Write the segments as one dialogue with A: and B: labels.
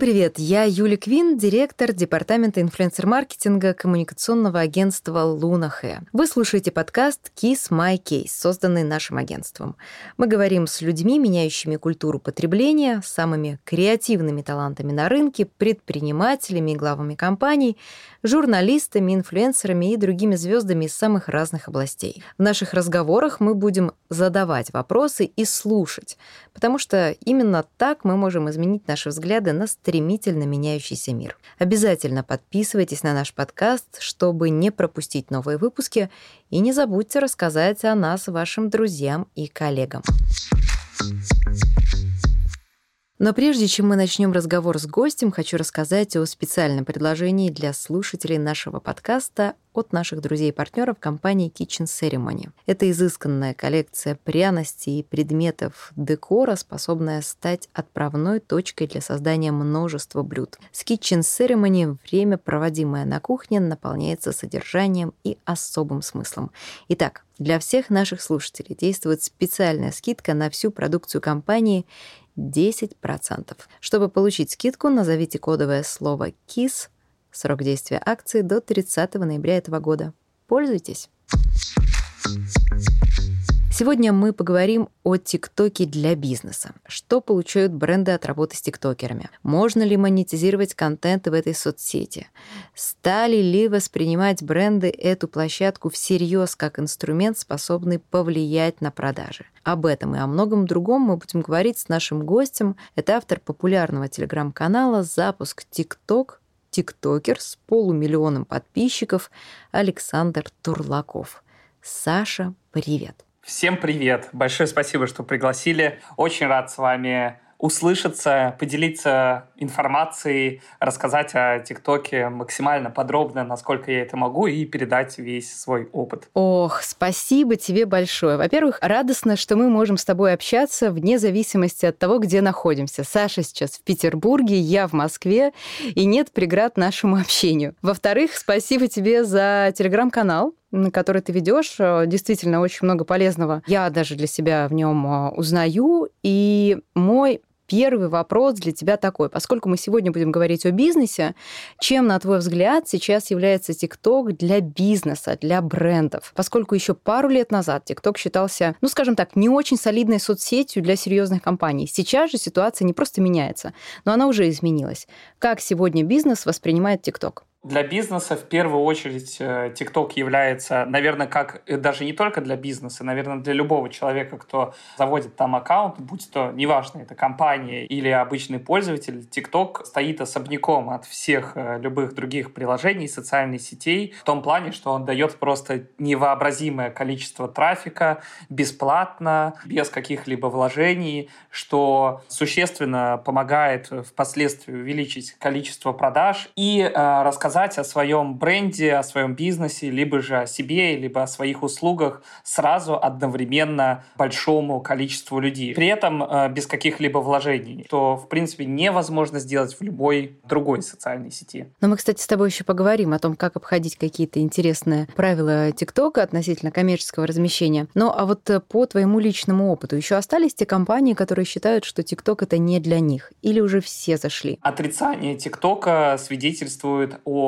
A: привет! Я Юля Квин, директор департамента инфлюенсер-маркетинга коммуникационного агентства Лунахэ. Вы слушаете подкаст Kiss My Case, созданный нашим агентством. Мы говорим с людьми, меняющими культуру потребления, самыми креативными талантами на рынке, предпринимателями и главами компаний, журналистами, инфлюенсерами и другими звездами из самых разных областей. В наших разговорах мы будем задавать вопросы и слушать, потому что именно так мы можем изменить наши взгляды на стремительно меняющийся мир. Обязательно подписывайтесь на наш подкаст, чтобы не пропустить новые выпуски, и не забудьте рассказать о нас вашим друзьям и коллегам. Но прежде чем мы начнем разговор с гостем, хочу рассказать о специальном предложении для слушателей нашего подкаста от наших друзей и партнеров компании Kitchen Ceremony. Это изысканная коллекция пряностей и предметов декора, способная стать отправной точкой для создания множества блюд. С Kitchen Ceremony время, проводимое на кухне, наполняется содержанием и особым смыслом. Итак, для всех наших слушателей действует специальная скидка на всю продукцию компании 10%. Чтобы получить скидку, назовите кодовое слово KISS. Срок действия акции до 30 ноября этого года. Пользуйтесь! Сегодня мы поговорим о ТикТоке для бизнеса. Что получают бренды от работы с тиктокерами? Можно ли монетизировать контент в этой соцсети? Стали ли воспринимать бренды эту площадку всерьез как инструмент, способный повлиять на продажи? Об этом и о многом другом мы будем говорить с нашим гостем. Это автор популярного телеграм-канала «Запуск ТикТок», тиктокер с полумиллионом подписчиков Александр Турлаков. Саша, привет!
B: Всем привет! Большое спасибо, что пригласили. Очень рад с вами услышаться, поделиться информацией, рассказать о ТикТоке максимально подробно, насколько я это могу, и передать весь свой опыт.
A: Ох, спасибо тебе большое. Во-первых, радостно, что мы можем с тобой общаться вне зависимости от того, где находимся. Саша сейчас в Петербурге, я в Москве, и нет преград нашему общению. Во-вторых, спасибо тебе за телеграм-канал, который ты ведешь, э, действительно очень много полезного. Я даже для себя в нем э, узнаю. И мой первый вопрос для тебя такой. Поскольку мы сегодня будем говорить о бизнесе, чем, на твой взгляд, сейчас является ТикТок для бизнеса, для брендов? Поскольку еще пару лет назад ТикТок считался, ну, скажем так, не очень солидной соцсетью для серьезных компаний. Сейчас же ситуация не просто меняется, но она уже изменилась. Как сегодня бизнес воспринимает ТикТок?
B: Для бизнеса в первую очередь TikTok э, является, наверное, как э, даже не только для бизнеса, наверное, для любого человека, кто заводит там аккаунт, будь то, неважно, это компания или обычный пользователь, TikTok стоит особняком от всех э, любых других приложений, социальных сетей, в том плане, что он дает просто невообразимое количество трафика бесплатно, без каких-либо вложений, что существенно помогает впоследствии увеличить количество продаж и рассказать рассказать о своем бренде, о своем бизнесе, либо же о себе, либо о своих услугах сразу одновременно большому количеству людей. При этом э, без каких-либо вложений, что, в принципе, невозможно сделать в любой другой социальной сети.
A: Но мы, кстати, с тобой еще поговорим о том, как обходить какие-то интересные правила ТикТока относительно коммерческого размещения. Но а вот э, по твоему личному опыту еще остались те компании, которые считают, что ТикТок это не для них? Или уже все зашли?
B: Отрицание ТикТока свидетельствует о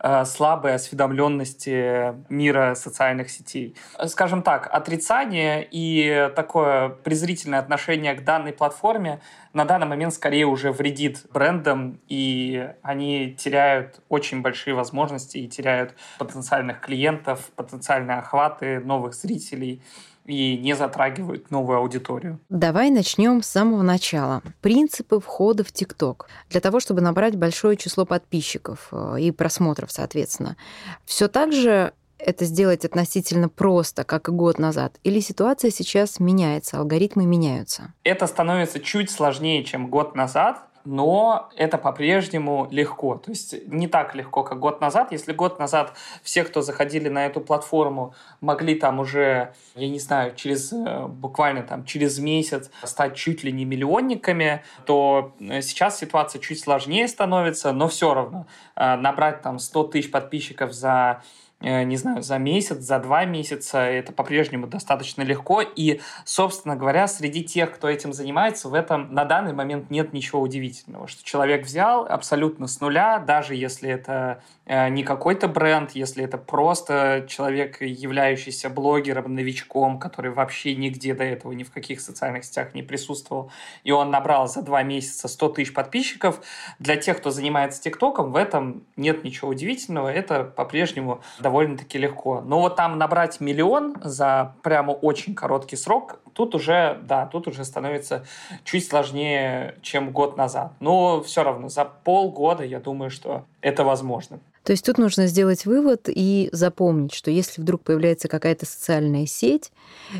B: э, слабой осведомленности мира социальных сетей. Скажем так, отрицание и такое презрительное отношение к данной платформе на данный момент скорее уже вредит брендам, и они теряют очень большие возможности и теряют потенциальных клиентов, потенциальные охваты новых зрителей и не затрагивают новую аудиторию.
A: Давай начнем с самого начала. Принципы входа в ТикТок. Для того, чтобы набрать большое число подписчиков э, и просмотров, соответственно. Все так же это сделать относительно просто, как и год назад? Или ситуация сейчас меняется, алгоритмы меняются?
B: Это становится чуть сложнее, чем год назад, но это по-прежнему легко. То есть не так легко, как год назад. Если год назад все, кто заходили на эту платформу, могли там уже, я не знаю, через э, буквально там через месяц стать чуть ли не миллионниками, то э, сейчас ситуация чуть сложнее становится, но все равно э, набрать там 100 тысяч подписчиков за не знаю, за месяц, за два месяца. Это по-прежнему достаточно легко. И, собственно говоря, среди тех, кто этим занимается, в этом на данный момент нет ничего удивительного. Что человек взял абсолютно с нуля, даже если это э, не какой-то бренд, если это просто человек, являющийся блогером, новичком, который вообще нигде до этого ни в каких социальных сетях не присутствовал, и он набрал за два месяца 100 тысяч подписчиков. Для тех, кто занимается ТикТоком, в этом нет ничего удивительного, это по-прежнему довольно-таки легко. Но вот там набрать миллион за прямо очень короткий срок, тут уже, да, тут уже становится чуть сложнее, чем год назад. Но все равно за полгода я думаю, что это возможно.
A: То есть тут нужно сделать вывод и запомнить, что если вдруг появляется какая-то социальная сеть,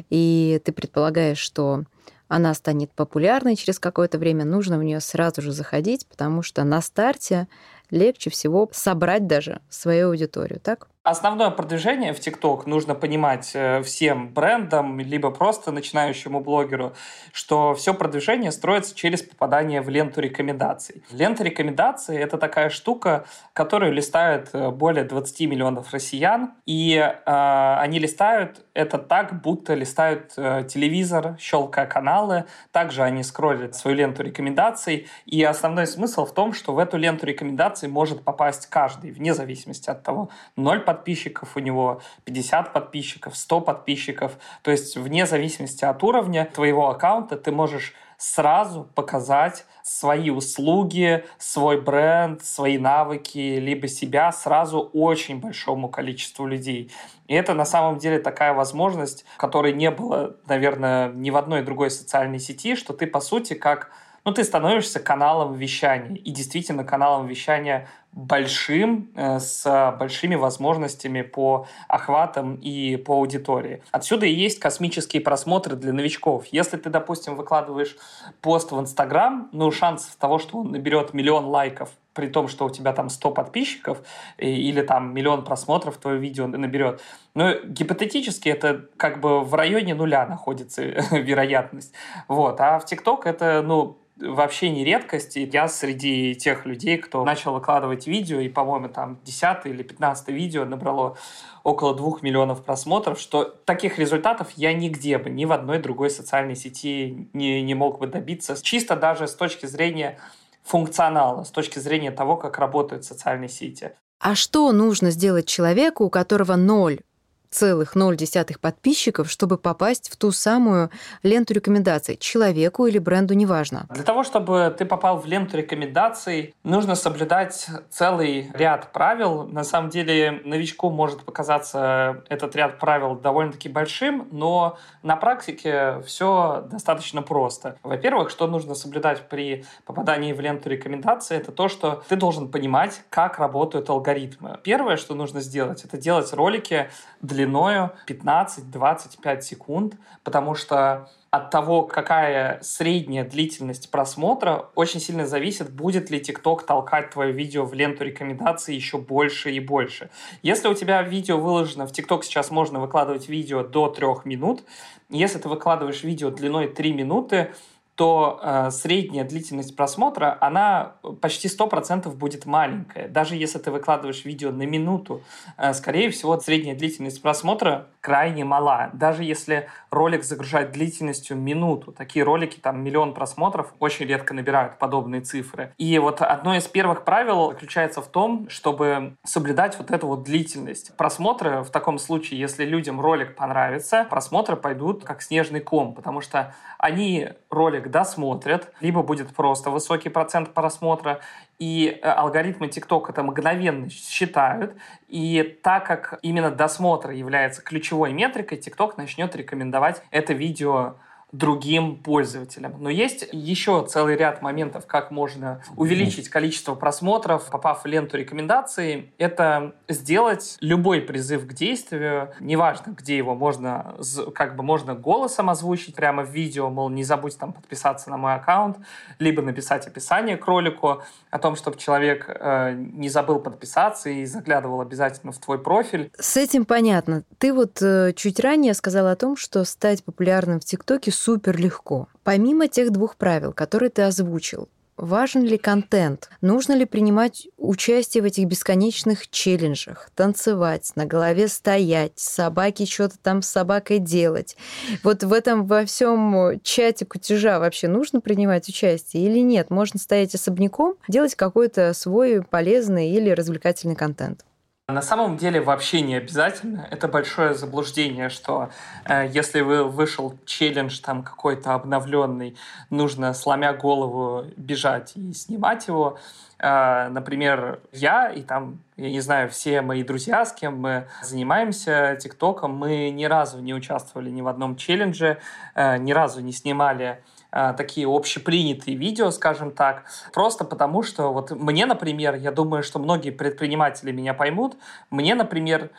A: и ты предполагаешь, что она станет популярной через какое-то время, нужно в нее сразу же заходить, потому что на старте легче всего собрать даже свою аудиторию, так?
B: Основное продвижение в ТикТок нужно понимать э, всем брендам, либо просто начинающему блогеру, что все продвижение строится через попадание в ленту рекомендаций. Лента рекомендаций — это такая штука, которую листают э, более 20 миллионов россиян, и э, они листают это так, будто листают э, телевизор, щелкая каналы. Также они скроллят свою ленту рекомендаций, и основной смысл в том, что в эту ленту рекомендаций может попасть каждый, вне зависимости от того, 0 подписчиков у него, 50 подписчиков, 100 подписчиков. То есть вне зависимости от уровня твоего аккаунта ты можешь сразу показать свои услуги, свой бренд, свои навыки, либо себя сразу очень большому количеству людей. И это на самом деле такая возможность, которой не было, наверное, ни в одной другой социальной сети, что ты, по сути, как ну, ты становишься каналом вещания. И действительно каналом вещания большим, э, с большими возможностями по охватам и по аудитории. Отсюда и есть космические просмотры для новичков. Если ты, допустим, выкладываешь пост в Инстаграм, ну, шансов того, что он наберет миллион лайков, при том, что у тебя там 100 подписчиков или там миллион просмотров твое видео наберет. Но гипотетически это как бы в районе нуля находится вероятность. Вот. А в ТикТок это, ну, вообще не редкость. И я среди тех людей, кто начал выкладывать видео, и, по-моему, там 10 или 15 видео набрало около двух миллионов просмотров, что таких результатов я нигде бы, ни в одной другой социальной сети не, не мог бы добиться. Чисто даже с точки зрения функционала, с точки зрения того, как работают социальные сети.
A: А что нужно сделать человеку, у которого ноль целых ноль десятых подписчиков, чтобы попасть в ту самую ленту рекомендаций, человеку или бренду, неважно.
B: Для того, чтобы ты попал в ленту рекомендаций, нужно соблюдать целый ряд правил. На самом деле, новичку может показаться этот ряд правил довольно-таки большим, но на практике все достаточно просто. Во-первых, что нужно соблюдать при попадании в ленту рекомендаций, это то, что ты должен понимать, как работают алгоритмы. Первое, что нужно сделать, это делать ролики длиною 15-25 секунд, потому что от того, какая средняя длительность просмотра, очень сильно зависит, будет ли TikTok толкать твое видео в ленту рекомендаций еще больше и больше. Если у тебя видео выложено, в TikTok сейчас можно выкладывать видео до 3 минут, если ты выкладываешь видео длиной 3 минуты, то э, средняя длительность просмотра, она почти 100% будет маленькая. Даже если ты выкладываешь видео на минуту, э, скорее всего, средняя длительность просмотра крайне мала. Даже если ролик загружать длительностью минуту, такие ролики, там, миллион просмотров, очень редко набирают подобные цифры. И вот одно из первых правил заключается в том, чтобы соблюдать вот эту вот длительность. Просмотры в таком случае, если людям ролик понравится, просмотры пойдут как снежный ком, потому что они ролик досмотрят, либо будет просто высокий процент просмотра, и э, алгоритмы TikTok это мгновенно считают, и так как именно досмотр является ключевой метрикой, TikTok начнет рекомендовать это видео другим пользователям. Но есть еще целый ряд моментов, как можно увеличить количество просмотров, попав в ленту рекомендаций. Это сделать любой призыв к действию, неважно, где его можно, как бы можно голосом озвучить прямо в видео, мол, не забудь там подписаться на мой аккаунт, либо написать описание к ролику о том, чтобы человек э, не забыл подписаться и заглядывал обязательно в твой профиль.
A: С этим понятно. Ты вот э, чуть ранее сказал о том, что стать популярным в ТикТоке супер легко. Помимо тех двух правил, которые ты озвучил, важен ли контент? Нужно ли принимать участие в этих бесконечных челленджах? Танцевать, на голове стоять, собаки что-то там с собакой делать? Вот в этом во всем чате кутежа вообще нужно принимать участие или нет? Можно стоять особняком, делать какой-то свой полезный или развлекательный контент.
B: На самом деле вообще не обязательно. Это большое заблуждение, что э, если вы вышел челлендж там какой-то обновленный, нужно сломя голову бежать и снимать его. Э, например, я и там, я не знаю, все мои друзья, с кем мы занимаемся ТикТоком, мы ни разу не участвовали ни в одном челлендже, э, ни разу не снимали такие общепринятые видео, скажем так, просто потому что вот мне, например, я думаю, что многие предприниматели меня поймут, мне, например,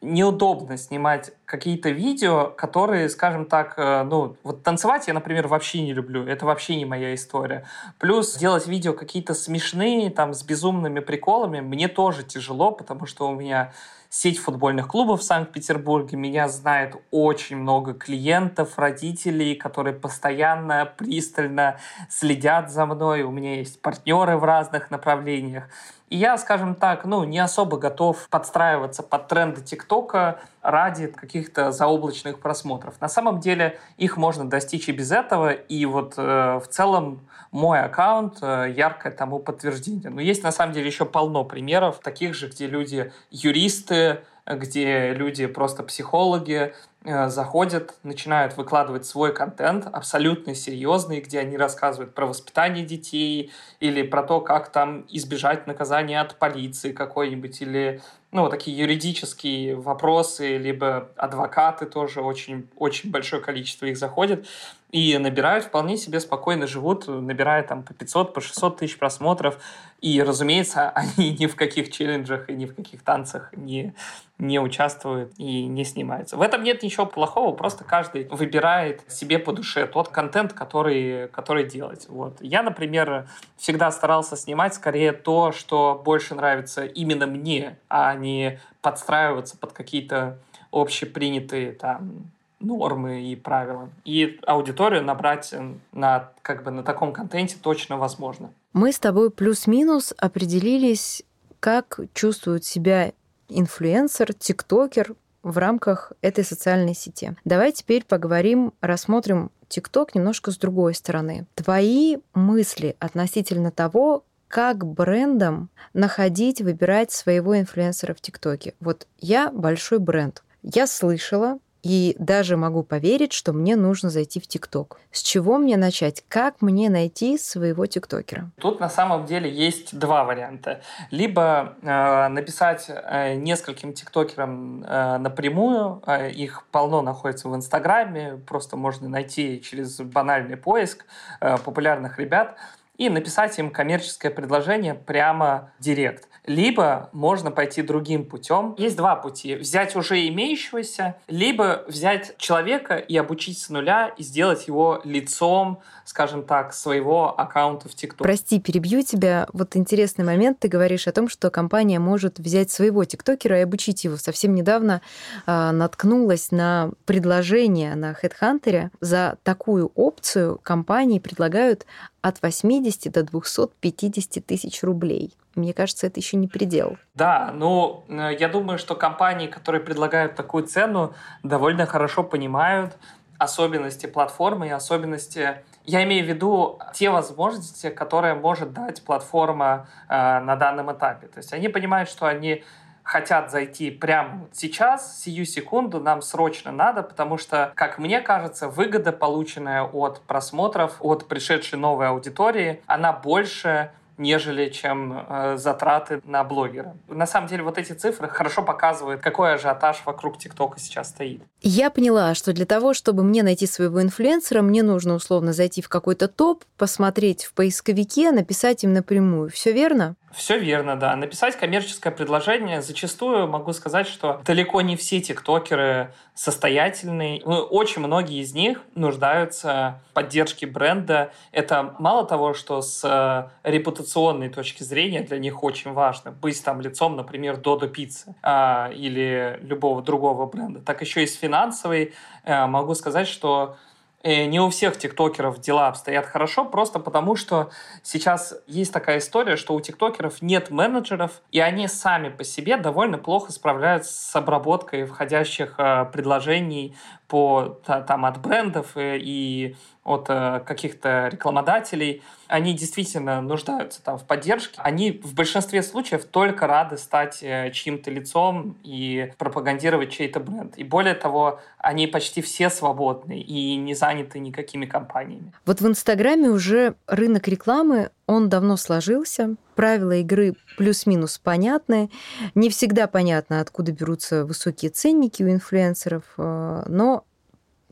B: неудобно снимать какие-то видео, которые, скажем так, э, ну, вот танцевать я, например, вообще не люблю. Это вообще не моя история. Плюс делать видео какие-то смешные, там, с безумными приколами, мне тоже тяжело, потому что у меня сеть футбольных клубов в Санкт-Петербурге. Меня знает очень много клиентов, родителей, которые постоянно, пристально следят за мной. У меня есть партнеры в разных направлениях. И я, скажем так, ну, не особо готов подстраиваться под тренды ТикТока ради каких-то заоблачных просмотров. На самом деле их можно достичь и без этого, и вот э, в целом мой аккаунт э, яркое тому подтверждение. Но есть на самом деле еще полно примеров таких же, где люди юристы, где люди просто психологи, Э, заходят, начинают выкладывать свой контент, абсолютно серьезный, где они рассказывают про воспитание детей или про то, как там избежать наказания от полиции какой-нибудь, или ну, такие юридические вопросы, либо адвокаты тоже очень, очень большое количество их заходит и набирают вполне себе спокойно живут, набирая там по 500, по 600 тысяч просмотров. И, разумеется, они ни в каких челленджах и ни в каких танцах не, не участвуют и не снимаются. В этом нет ничего плохого, просто каждый выбирает себе по душе тот контент, который, который делать. Вот. Я, например, всегда старался снимать скорее то, что больше нравится именно мне, а не подстраиваться под какие-то общепринятые там нормы и правила. И аудиторию набрать на, как бы, на таком контенте точно возможно.
A: Мы с тобой плюс-минус определились, как чувствует себя инфлюенсер, тиктокер в рамках этой социальной сети. Давай теперь поговорим, рассмотрим ТикТок немножко с другой стороны. Твои мысли относительно того, как брендам находить, выбирать своего инфлюенсера в ТикТоке. Вот я большой бренд. Я слышала и даже могу поверить, что мне нужно зайти в ТикТок. С чего мне начать? Как мне найти своего ТикТокера?
B: Тут на самом деле есть два варианта. Либо э, написать э, нескольким ТикТокерам э, напрямую, э, их полно находится в Инстаграме, просто можно найти через банальный поиск э, популярных ребят и написать им коммерческое предложение прямо директ. Либо можно пойти другим путем. Есть два пути. Взять уже имеющегося, либо взять человека и обучить с нуля и сделать его лицом, скажем так, своего аккаунта в TikTok.
A: Прости, перебью тебя. Вот интересный момент. Ты говоришь о том, что компания может взять своего тиктокера и обучить его. Совсем недавно э, наткнулась на предложение на HeadHunter. За такую опцию компании предлагают от 80 до 250 тысяч рублей. Мне кажется, это еще не предел.
B: Да, ну, э, я думаю, что компании, которые предлагают такую цену, довольно хорошо понимают особенности платформы и особенности я имею в виду те возможности, которые может дать платформа э, на данном этапе. То есть они понимают, что они хотят зайти прямо вот сейчас, сию секунду, нам срочно надо, потому что, как мне кажется, выгода, полученная от просмотров, от пришедшей новой аудитории, она больше нежели чем э, затраты на блогера. На самом деле вот эти цифры хорошо показывают, какой ажиотаж вокруг ТикТока сейчас стоит.
A: Я поняла, что для того, чтобы мне найти своего инфлюенсера, мне нужно условно зайти в какой-то топ, посмотреть в поисковике, написать им напрямую. Все верно?
B: Все верно, да. Написать коммерческое предложение зачастую могу сказать, что далеко не все тиктокеры состоятельные. Ну, очень многие из них нуждаются в поддержке бренда. Это мало того, что с э, репутационной точки зрения для них очень важно быть там лицом, например, Додо Пиццы а, или любого другого бренда, так еще и с финансовой э, могу сказать, что не у всех тиктокеров дела обстоят хорошо, просто потому что сейчас есть такая история, что у тиктокеров нет менеджеров, и они сами по себе довольно плохо справляются с обработкой входящих э, предложений по, там, от брендов и, и от э, каких-то рекламодателей, они действительно нуждаются там в поддержке. Они в большинстве случаев только рады стать э, чьим-то лицом и пропагандировать чей-то бренд. И более того, они почти все свободны и не заняты никакими компаниями.
A: Вот в Инстаграме уже рынок рекламы, он давно сложился, правила игры плюс-минус понятны. Не всегда понятно, откуда берутся высокие ценники у инфлюенсеров, э, но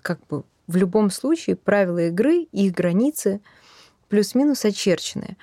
A: как бы в любом случае правила игры, их границы плюс-минус очерчены.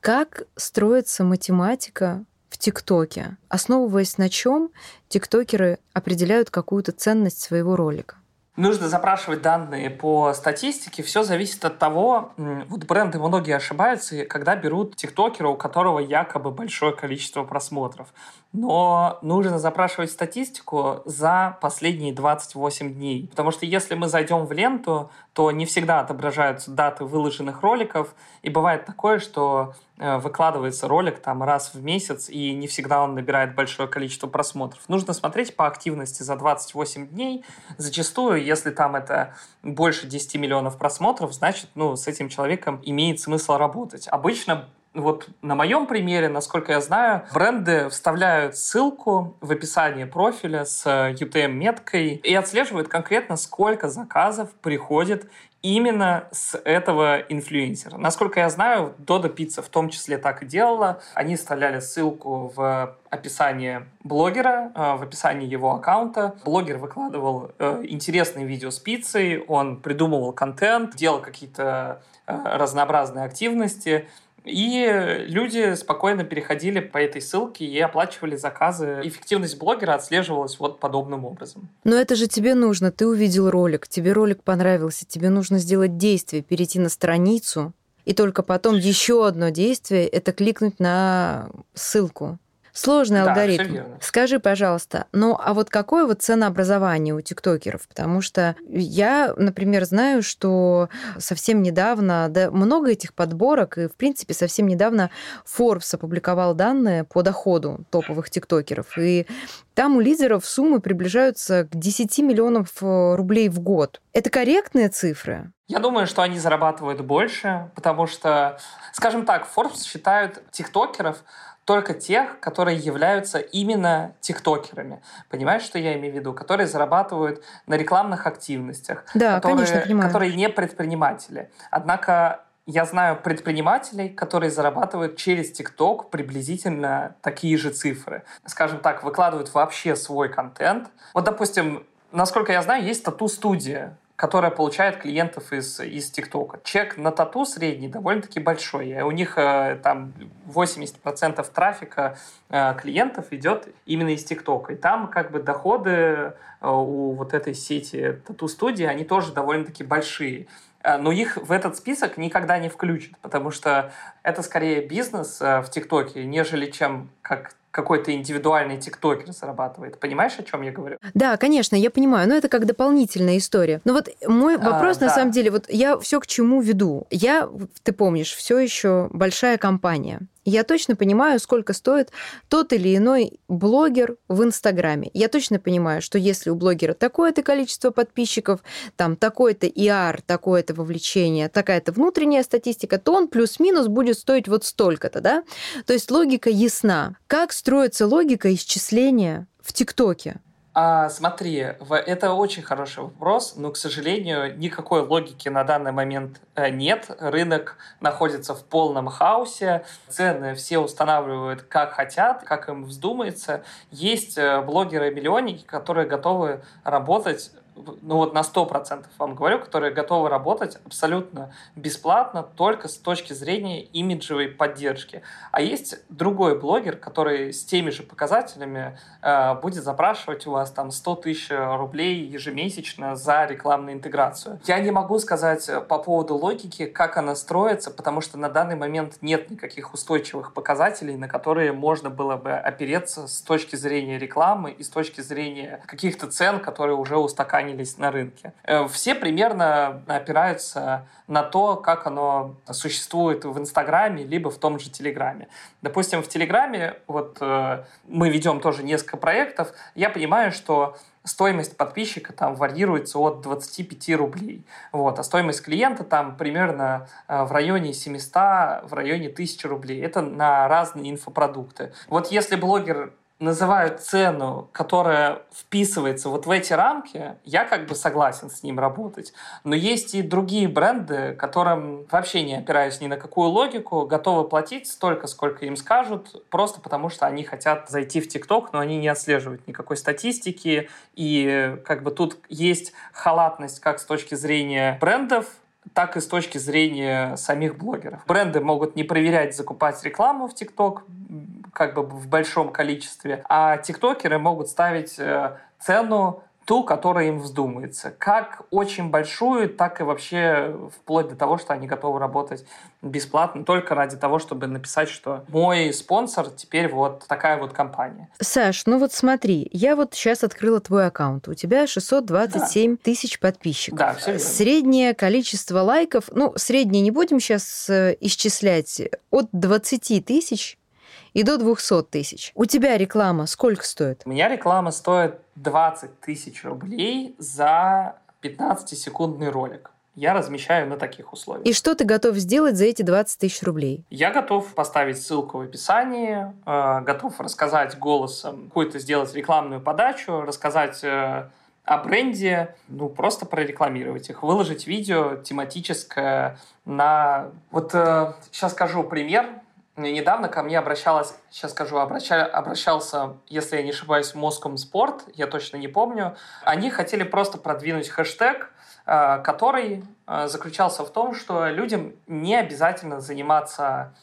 A: Как строится математика в ТикТоке? Основываясь на чем тиктокеры определяют какую-то ценность своего ролика?
B: Нужно запрашивать данные по статистике. Все зависит от того, вот бренды многие ошибаются, когда берут тиктокера, у которого якобы большое количество просмотров. Но нужно запрашивать статистику за последние 28 дней. Потому что если мы зайдем в ленту, то не всегда отображаются даты выложенных роликов. И бывает такое, что выкладывается ролик там раз в месяц, и не всегда он набирает большое количество просмотров. Нужно смотреть по активности за 28 дней. Зачастую, если там это больше 10 миллионов просмотров, значит, ну, с этим человеком имеет смысл работать. Обычно вот на моем примере, насколько я знаю, бренды вставляют ссылку в описание профиля с UTM-меткой и отслеживают конкретно, сколько заказов приходит именно с этого инфлюенсера. Насколько я знаю, Dodo Pizza в том числе так и делала. Они вставляли ссылку в описание блогера, э, в описании его аккаунта. Блогер выкладывал э, интересные видео с пиццей, он придумывал контент, делал какие-то э, разнообразные активности, и люди спокойно переходили по этой ссылке и оплачивали заказы. Эффективность блогера отслеживалась вот подобным образом.
A: Но это же тебе нужно. Ты увидел ролик, тебе ролик понравился, тебе нужно сделать действие, перейти на страницу, и только потом еще одно действие – это кликнуть на ссылку. Сложный да, алгоритм. Скажи, пожалуйста, ну а вот какое вот ценообразование у тиктокеров? Потому что я, например, знаю, что совсем недавно, да, много этих подборок, и, в принципе, совсем недавно Forbes опубликовал данные по доходу топовых тиктокеров. И там у лидеров суммы приближаются к 10 миллионов э, рублей в год. Это корректные цифры?
B: Я думаю, что они зарабатывают больше, потому что, скажем так, Forbes считают тиктокеров только тех, которые являются именно тиктокерами. Понимаешь, что я имею в виду? Которые зарабатывают на рекламных активностях.
A: Да,
B: которые,
A: конечно, понимаю.
B: Которые не предприниматели. Однако я знаю предпринимателей, которые зарабатывают через ТикТок приблизительно такие же цифры. Скажем так, выкладывают вообще свой контент. Вот, допустим, насколько я знаю, есть тату-студия, которая получает клиентов из, из ТикТока. Чек на тату средний довольно-таки большой. У них э, там 80% трафика э, клиентов идет именно из ТикТока. И там как бы доходы э, у вот этой сети тату-студии, они тоже довольно-таки большие. Но их в этот список никогда не включат, потому что это скорее бизнес в ТикТоке, нежели чем как какой-то индивидуальный тиктокер зарабатывает. Понимаешь, о чем я говорю?
A: Да, конечно, я понимаю, но это как дополнительная история. Но вот мой вопрос, а, на да. самом деле, вот я все к чему веду. Я, ты помнишь, все еще большая компания. Я точно понимаю, сколько стоит тот или иной блогер в Инстаграме. Я точно понимаю, что если у блогера такое-то количество подписчиков, там такой-то IR, такое-то вовлечение, такая-то внутренняя статистика, то он плюс-минус будет стоить вот столько-то, да? То есть логика ясна. Как строится логика исчисления в ТикТоке?
B: А, смотри, это очень хороший вопрос, но, к сожалению, никакой логики на данный момент э, нет. Рынок находится в полном хаосе, цены все устанавливают как хотят, как им вздумается. Есть э, блогеры-миллионники, которые готовы работать ну вот на 100% вам говорю, которые готовы работать абсолютно бесплатно только с точки зрения имиджевой поддержки. А есть другой блогер, который с теми же показателями э, будет запрашивать у вас там 100 тысяч рублей ежемесячно за рекламную интеграцию. Я не могу сказать по поводу логики, как она строится, потому что на данный момент нет никаких устойчивых показателей, на которые можно было бы опереться с точки зрения рекламы и с точки зрения каких-то цен, которые уже устаканились устаканились на рынке. Э, все примерно опираются на то, как оно существует в Инстаграме, либо в том же Телеграме. Допустим, в Телеграме вот э, мы ведем тоже несколько проектов, я понимаю, что стоимость подписчика там варьируется от 25 рублей. Вот, а стоимость клиента там примерно э, в районе 700, в районе 1000 рублей. Это на разные инфопродукты. Вот если блогер называют цену, которая вписывается вот в эти рамки, я как бы согласен с ним работать. Но есть и другие бренды, которым вообще не опираясь ни на какую логику, готовы платить столько, сколько им скажут, просто потому что они хотят зайти в ТикТок, но они не отслеживают никакой статистики. И как бы тут есть халатность как с точки зрения брендов, так и с точки зрения самих блогеров. Бренды могут не проверять, закупать рекламу в ТикТок, как бы в большом количестве, а тиктокеры могут ставить э, цену ту, которая им вздумается. Как очень большую, так и вообще вплоть до того, что они готовы работать бесплатно только ради того, чтобы написать, что мой спонсор теперь вот такая вот компания.
A: Саш, ну вот смотри, я вот сейчас открыла твой аккаунт. У тебя 627 да. тысяч подписчиков.
B: Да, все верно.
A: Среднее количество лайков, ну, среднее не будем сейчас э, исчислять, от 20 тысяч и до 200 тысяч. У тебя реклама сколько стоит?
B: У меня реклама стоит 20 тысяч рублей за 15-секундный ролик я размещаю на таких условиях.
A: И что ты готов сделать за эти 20 тысяч рублей?
B: Я готов поставить ссылку в описании, э, готов рассказать голосом, какую-то сделать рекламную подачу, рассказать э, о бренде, ну, просто прорекламировать их, выложить видео тематическое на... Вот э, сейчас скажу пример недавно ко мне обращалась, сейчас скажу, обраща, обращался, если я не ошибаюсь, Моском Спорт, я точно не помню. Они хотели просто продвинуть хэштег, э, который э, заключался в том, что людям не обязательно заниматься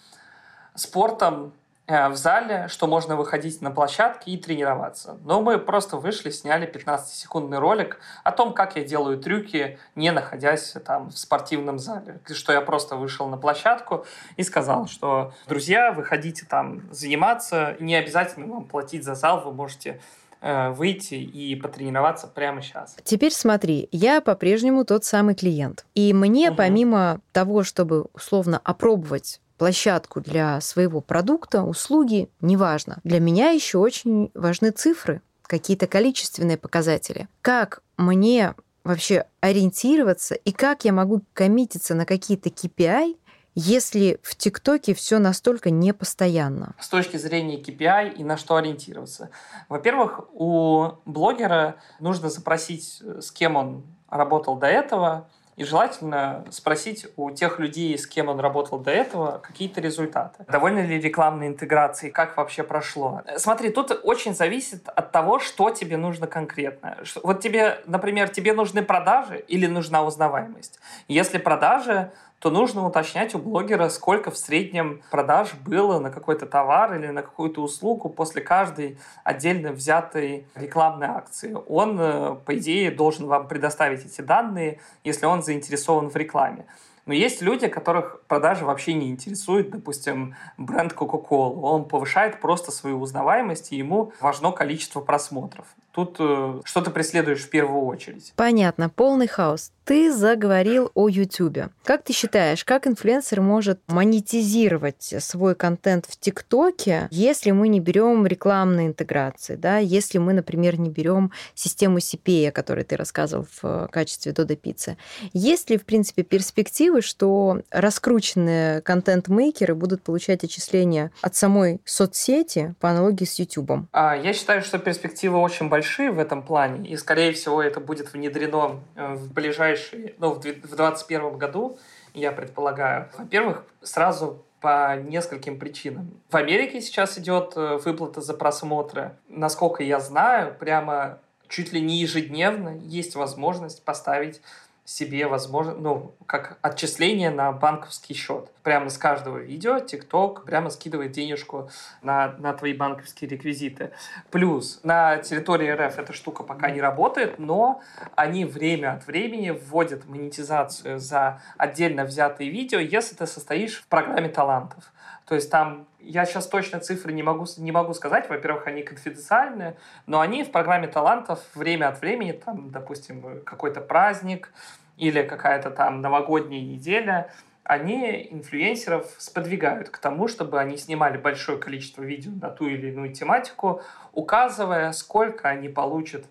B: спортом в зале, что можно выходить на площадке и тренироваться. Но мы просто вышли, сняли 15-секундный ролик о том, как я делаю трюки, не находясь там в спортивном зале. Что я просто вышел на площадку и сказал, что, друзья, выходите там заниматься, не обязательно вам платить за зал, вы можете э, выйти и потренироваться прямо сейчас.
A: Теперь смотри, я по-прежнему тот самый клиент. И мне, угу. помимо того, чтобы условно опробовать площадку для своего продукта, услуги, неважно. Для меня еще очень важны цифры, какие-то количественные показатели. Как мне вообще ориентироваться и как я могу коммититься на какие-то KPI, если в ТикТоке все настолько непостоянно?
B: С точки зрения KPI и на что ориентироваться. Во-первых, у блогера нужно запросить, с кем он работал до этого, и желательно спросить у тех людей, с кем он работал до этого, какие-то результаты. Довольны ли рекламные интеграции, как вообще прошло. Смотри, тут очень зависит от того, что тебе нужно конкретно. Вот тебе, например, тебе нужны продажи или нужна узнаваемость. Если продажи, то нужно уточнять у блогера, сколько в среднем продаж было на какой-то товар или на какую-то услугу после каждой отдельно взятой рекламной акции. Он, э, по идее, должен вам предоставить эти данные, если он заинтересован в рекламе. Но есть люди, которых продажи вообще не интересуют. Допустим, бренд Coca-Cola. Он повышает просто свою узнаваемость, и ему важно количество просмотров. Тут э, что ты преследуешь в первую очередь.
A: Понятно, полный хаос. Ты заговорил о YouTube. Как ты считаешь, как инфлюенсер может монетизировать свой контент в ТикТоке, если мы не берем рекламные интеграции, да, если мы, например, не берем систему CPA, о которой ты рассказывал в качестве Додо Пиццы? Есть ли, в принципе, перспективы, что раскрученные контент-мейкеры будут получать отчисления от самой соцсети по аналогии с YouTube?
B: А, я считаю, что перспективы очень большие в этом плане, и, скорее всего, это будет внедрено э, в ближайшее ближайшие, ну, в 2021 году, я предполагаю, во-первых, сразу по нескольким причинам. В Америке сейчас идет э, выплата за просмотры. Насколько я знаю, прямо чуть ли не ежедневно есть возможность поставить себе возможно, ну, как отчисление на банковский счет. Прямо с каждого видео TikTok прямо скидывает денежку на, на твои банковские реквизиты. Плюс на территории РФ эта штука пока не работает, но они время от времени вводят монетизацию за отдельно взятые видео, если ты состоишь в программе талантов. То есть там, я сейчас точно цифры не могу, не могу сказать, во-первых, они конфиденциальные, но они в программе талантов время от времени, там, допустим, какой-то праздник или какая-то там новогодняя неделя, они инфлюенсеров сподвигают к тому, чтобы они снимали большое количество видео на ту или иную тематику, указывая, сколько они получат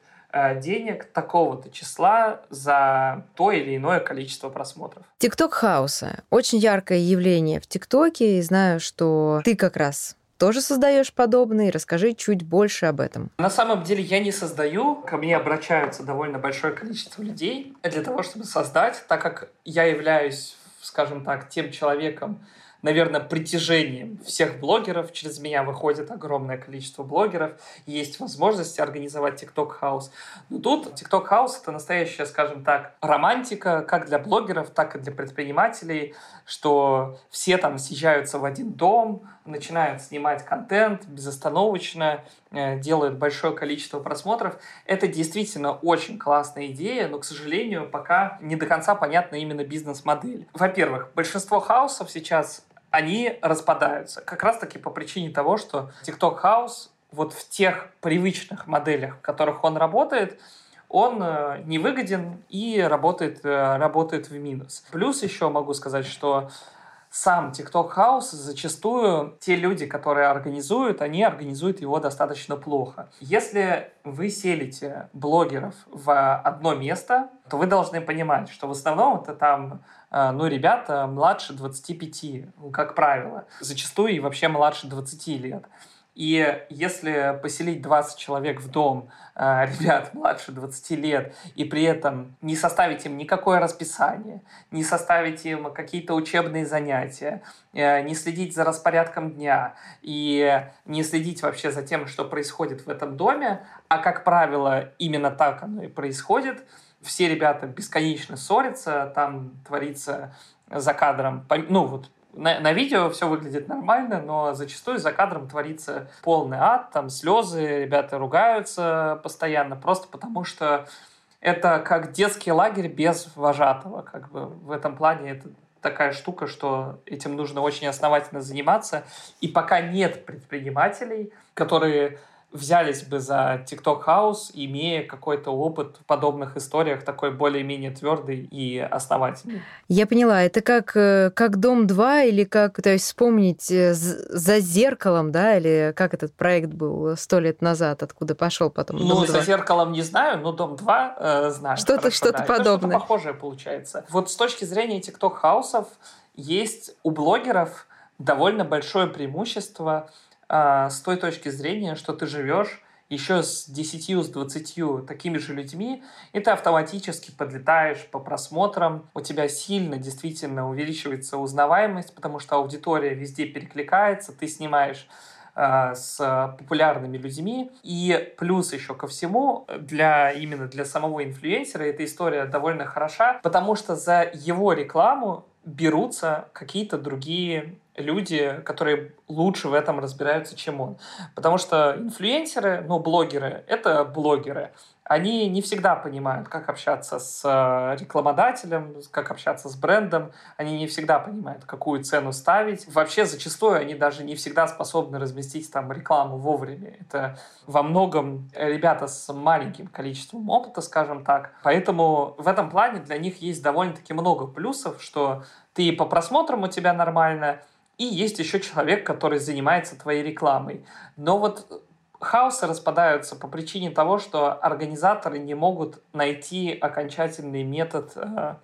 B: денег такого-то числа за то или иное количество просмотров.
A: TikTok house ы. Очень яркое явление в ТикТоке. И знаю, что ты как раз тоже создаешь подобные. Расскажи чуть больше об этом.
B: На самом деле я не создаю. Ко мне обращаются довольно большое количество людей для того, чтобы создать, так как я являюсь, скажем так, тем человеком, наверное, притяжением всех блогеров. Через меня выходит огромное количество блогеров. Есть возможность организовать TikTok House. Но тут TikTok House — это настоящая, скажем так, романтика как для блогеров, так и для предпринимателей, что все там съезжаются в один дом, начинают снимать контент безостановочно, э, делают большое количество просмотров. Это действительно очень классная идея, но, к сожалению, пока не до конца понятна именно бизнес-модель. Во-первых, большинство хаусов сейчас они распадаются. Как раз-таки по причине того, что TikTok House вот в тех привычных моделях, в которых он работает, он э, невыгоден и работает, э, работает в минус. Плюс еще могу сказать, что сам TikTok House зачастую те люди, которые организуют, они организуют его достаточно плохо. Если вы селите блогеров в одно место, то вы должны понимать, что в основном это там а, ну, ребята младше 25, ну, как правило. Зачастую и вообще младше 20 лет. И если поселить 20 человек в дом э, ребят младше 20 лет и при этом не составить им никакое расписание, не составить им какие-то учебные занятия, э, не следить за распорядком дня и не следить вообще за тем, что происходит в этом доме, а как правило именно так оно и происходит – все ребята бесконечно ссорятся, там творится за кадром, ну вот на, на видео все выглядит нормально, но зачастую за кадром творится полный ад, там слезы, ребята ругаются постоянно, просто потому что это как детский лагерь без вожатого, как бы в этом плане это такая штука, что этим нужно очень основательно заниматься. И пока нет предпринимателей, которые взялись бы за TikTok House, имея какой-то опыт в подобных историях, такой более-менее твердый и основательный.
A: Я поняла, это как, э, как Дом 2 или как, то есть вспомнить э, за зеркалом, да, или как этот проект был сто лет назад, откуда пошел потом
B: Ну, Дом за 2? зеркалом не знаю, но Дом 2 э, знаю.
A: Что-то что да. подобное.
B: что-то похожее получается. Вот с точки зрения TikTok хаусов есть у блогеров довольно большое преимущество а, с той точки зрения, что ты живешь еще с 10, с 20 такими же людьми, и ты автоматически подлетаешь по просмотрам, у тебя сильно действительно увеличивается узнаваемость, потому что аудитория везде перекликается, ты снимаешь а, с популярными людьми. И плюс еще ко всему, для, именно для самого инфлюенсера эта история довольно хороша, потому что за его рекламу берутся какие-то другие люди, которые лучше в этом разбираются, чем он. Потому что инфлюенсеры, ну, блогеры, это блогеры. Они не всегда понимают, как общаться с э, рекламодателем, как общаться с брендом. Они не всегда понимают, какую цену ставить. Вообще, зачастую они даже не всегда способны разместить там рекламу вовремя. Это во многом ребята с маленьким количеством опыта, скажем так. Поэтому в этом плане для них есть довольно-таки много плюсов, что ты по просмотрам у тебя нормально, и есть еще человек, который занимается твоей рекламой. Но вот хаосы распадаются по причине того, что организаторы не могут найти окончательный метод э,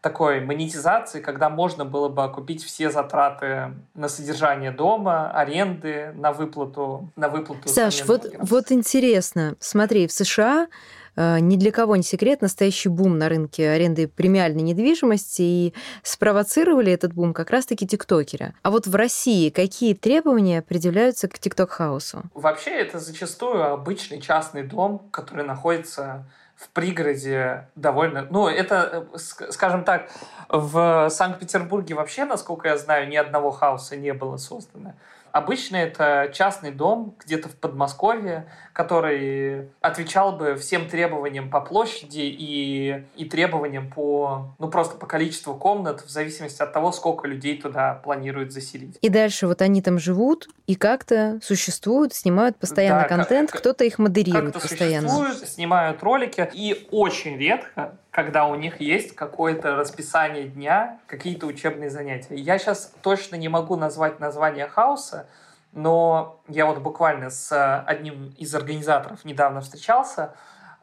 B: такой монетизации, когда можно было бы окупить все затраты на содержание дома, аренды, на выплату, на выплату.
A: Саш, вот, вот интересно, смотри, в США ни для кого не секрет, настоящий бум на рынке аренды премиальной недвижимости, и спровоцировали этот бум как раз-таки тиктокеры. А вот в России какие требования предъявляются к тикток-хаусу?
B: Вообще это зачастую обычный частный дом, который находится в пригороде довольно... Ну, это, э, скажем так, в Санкт-Петербурге вообще, насколько я знаю, ни одного хауса не было создано. Обычно это частный дом где-то в Подмосковье, который отвечал бы всем требованиям по площади и, и требованиям по, ну, просто по количеству комнат, в зависимости от того, сколько людей туда планируют заселить.
A: И дальше вот они там живут и как-то существуют, снимают постоянно да, контент, кто-то их модерирует постоянно.
B: Существуют, снимают ролики, и очень редко когда у них есть какое-то расписание дня, какие-то учебные занятия. Я сейчас точно не могу назвать название хаоса, но я вот буквально с одним из организаторов недавно встречался,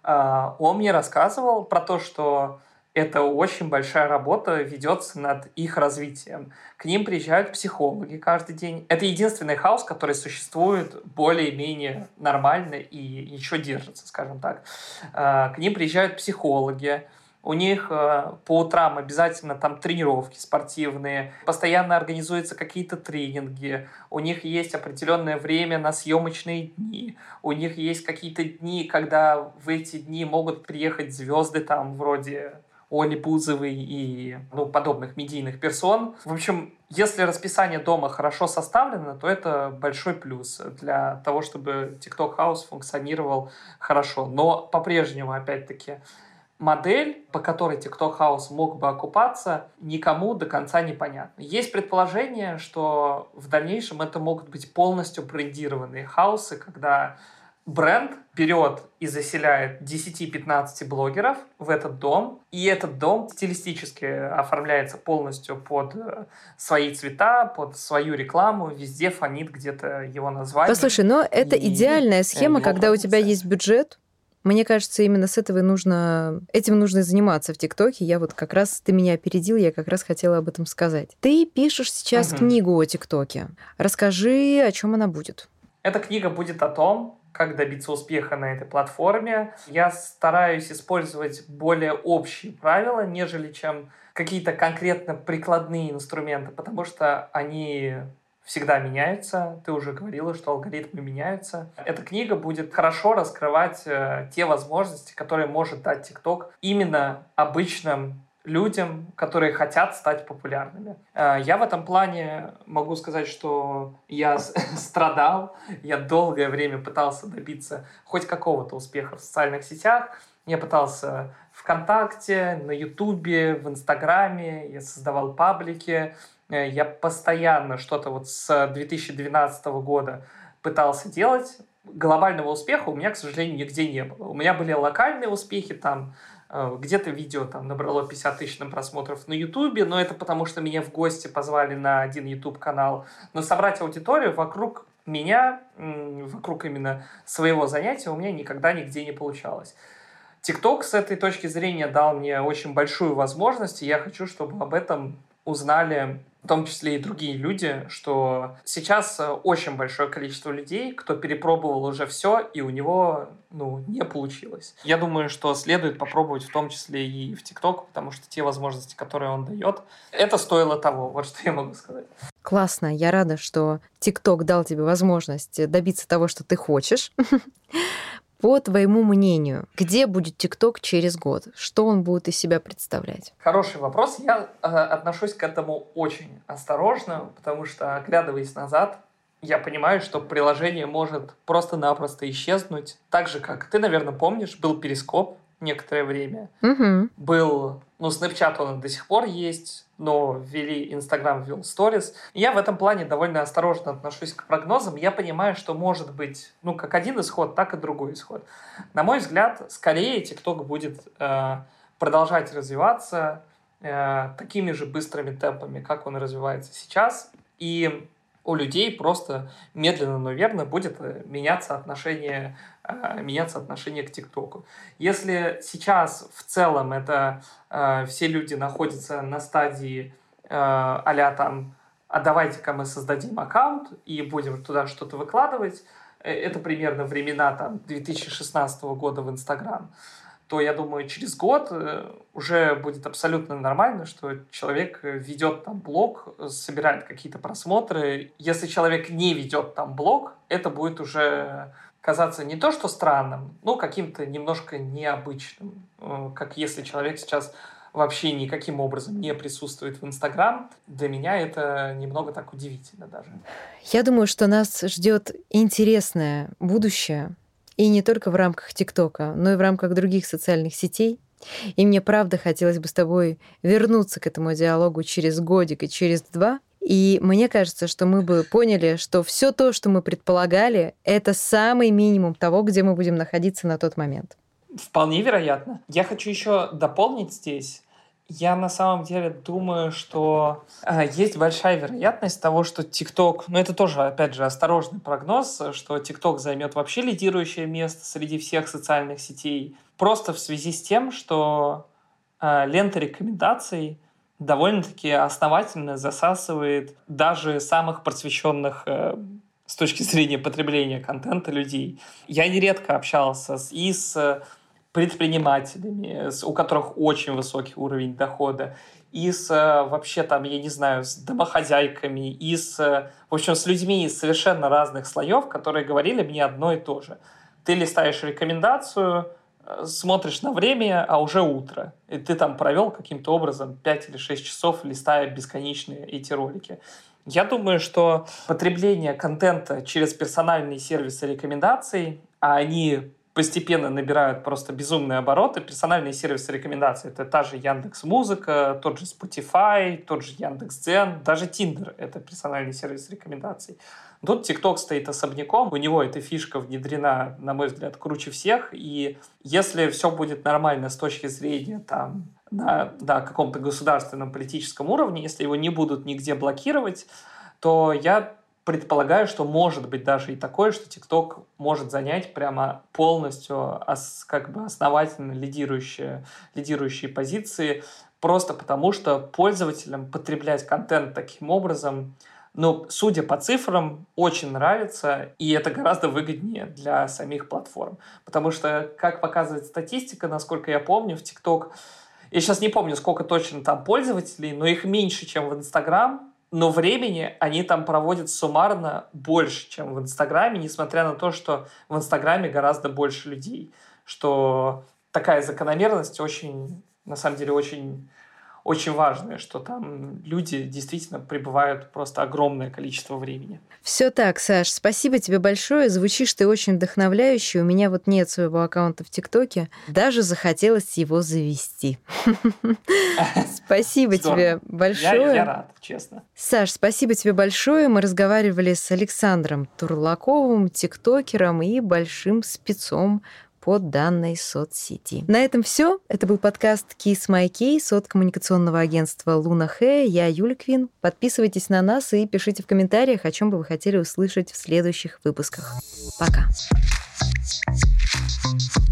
B: а, он мне рассказывал про то, что это очень большая работа ведется над их развитием. К ним приезжают психологи каждый день. Это единственный хаос, который существует более-менее нормально и еще держится, скажем так. А, к ним приезжают психологи, у них э, по утрам обязательно там тренировки спортивные, постоянно организуются какие-то тренинги, у них есть определенное время на съемочные дни, у них есть какие-то дни, когда в эти дни могут приехать звезды там вроде Оли Бузовой и ну, подобных медийных персон. В общем, если расписание дома хорошо составлено, то это большой плюс для того, чтобы TikTok House функционировал хорошо. Но по-прежнему, опять-таки, модель, по которой TikTok House мог бы окупаться, никому до конца не понятна. Есть предположение, что в дальнейшем это могут быть полностью брендированные хаусы, когда бренд берет и заселяет 10-15 блогеров в этот дом, и этот дом стилистически оформляется полностью под э, свои цвета, под свою рекламу, везде фонит где-то его название.
A: Послушай, но это идеальная схема, когда у тебя есть бюджет, мне кажется, именно с этого и нужно, этим нужно заниматься в ТикТоке. Я вот как раз, ты меня опередил, я как раз хотела об этом сказать. Ты пишешь сейчас угу. книгу о ТикТоке. Расскажи, о чем она будет.
B: Эта книга будет о том, как добиться успеха на этой платформе. Я стараюсь использовать более общие правила, нежели чем какие-то конкретно прикладные инструменты, потому что они всегда меняются. Ты уже говорила, что алгоритмы меняются. Эта книга будет хорошо раскрывать э, те возможности, которые может дать TikTok именно обычным людям, которые хотят стать популярными. Э, я в этом плане могу сказать, что я страдал, я долгое время пытался добиться хоть какого-то успеха в социальных сетях. Я пытался ВКонтакте, на Ютубе, в Инстаграме, я создавал паблики, я постоянно что-то вот с 2012 года пытался делать. Глобального успеха у меня, к сожалению, нигде не было. У меня были локальные успехи, там э, где-то видео там набрало 50 тысяч просмотров на Ютубе, но это потому, что меня в гости позвали на один YouTube канал. Но собрать аудиторию вокруг меня, вокруг именно своего занятия у меня никогда нигде не получалось. ТикТок с этой точки зрения дал мне очень большую возможность, и я хочу, чтобы об этом узнали в том числе и другие люди, что сейчас э, очень большое количество людей, кто перепробовал уже все, и у него ну, не получилось. Я думаю, что следует попробовать в том числе и в ТикТок, потому что те возможности, которые он дает, это стоило того. Вот что я могу сказать.
A: Классно. Я рада, что ТикТок дал тебе возможность добиться того, что ты хочешь. По твоему мнению, где будет ТикТок через год? Что он будет из себя представлять?
B: Хороший вопрос. Я э, отношусь к этому очень осторожно, потому что, оглядываясь назад, я понимаю, что приложение может просто-напросто исчезнуть. Так же, как ты, наверное, помнишь, был перископ некоторое время.
A: Угу.
B: Был, ну, Snapchat он до сих пор есть, но ввели Инстаграм, ввел сторис. Я в этом плане довольно осторожно отношусь к прогнозам. Я понимаю, что может быть, ну, как один исход, так и другой исход. На мой взгляд, скорее TikTok будет э, продолжать развиваться э, такими же быстрыми темпами, как он развивается сейчас. И у людей просто медленно, но верно будет э, меняться отношение, меняться отношение к ТикТоку. Если сейчас в целом это э, все люди находятся на стадии а там а давайте-ка мы создадим аккаунт и будем туда что-то выкладывать, это примерно времена там 2016 года в Инстаграм то я думаю, через год э, уже будет абсолютно нормально, что человек ведет там блог, собирает какие-то просмотры. Если человек не ведет там блог, это будет уже казаться не то что странным, но каким-то немножко необычным. Э, как если человек сейчас вообще никаким образом не присутствует в Инстаграм, для меня это немного так удивительно даже.
A: Я думаю, что нас ждет интересное будущее, и не только в рамках ТикТока, но и в рамках других социальных сетей. И мне правда хотелось бы с тобой вернуться к этому диалогу через годик и через два. И мне кажется, что мы бы поняли, что все то, что мы предполагали, это самый минимум того, где мы будем находиться на тот момент.
B: Вполне вероятно. Я хочу еще дополнить здесь. Я на самом деле думаю, что э, есть большая вероятность того, что TikTok, ну это тоже, опять же, осторожный прогноз, что TikTok займет вообще лидирующее место среди всех социальных сетей, просто в связи с тем, что э, лента рекомендаций довольно-таки основательно засасывает даже самых просвещенных э, с точки зрения потребления контента людей. Я нередко общался с, и с предпринимателями, у которых очень высокий уровень дохода, и с э, вообще там, я не знаю, с домохозяйками, и с, э, в общем, с людьми из совершенно разных слоев, которые говорили мне одно и то же. Ты листаешь рекомендацию, э, смотришь на время, а уже утро. И ты там провел каким-то образом 5 или 6 часов, листая бесконечные эти ролики. Я думаю, что потребление контента через персональные сервисы рекомендаций, а они постепенно набирают просто безумные обороты. Персональные сервисы рекомендаций — это та же Яндекс Музыка, тот же Spotify, тот же Яндекс Дзен, даже Tinder — это персональный сервис рекомендаций. Тут TikTok стоит особняком, у него эта фишка внедрена, на мой взгляд, круче всех, и если все будет нормально с точки зрения там, на, на каком-то государственном политическом уровне, если его не будут нигде блокировать, то я предполагаю, что может быть даже и такое, что TikTok может занять прямо полностью как бы основательно лидирующие, лидирующие позиции, просто потому что пользователям потреблять контент таким образом, ну, судя по цифрам, очень нравится, и это гораздо выгоднее для самих платформ. Потому что, как показывает статистика, насколько я помню, в TikTok, я сейчас не помню, сколько точно там пользователей, но их меньше, чем в Instagram, но времени они там проводят суммарно больше, чем в Инстаграме, несмотря на то, что в Инстаграме гораздо больше людей. Что такая закономерность очень, на самом деле, очень очень важное, что там люди действительно пребывают просто огромное количество времени.
A: Все так, Саш, спасибо тебе большое. Звучишь ты очень вдохновляюще. У меня вот нет своего аккаунта в ТикТоке. Даже захотелось его завести. Спасибо тебе большое.
B: Я рад, честно.
A: Саш, спасибо тебе большое. Мы разговаривали с Александром Турлаковым, тиктокером и большим спецом по данной соцсети. На этом все. Это был подкаст Kiss My Case от коммуникационного агентства Луна Хэ. Я Юля Квин. Подписывайтесь на нас и пишите в комментариях, о чем бы вы хотели услышать в следующих выпусках. Пока. Thank you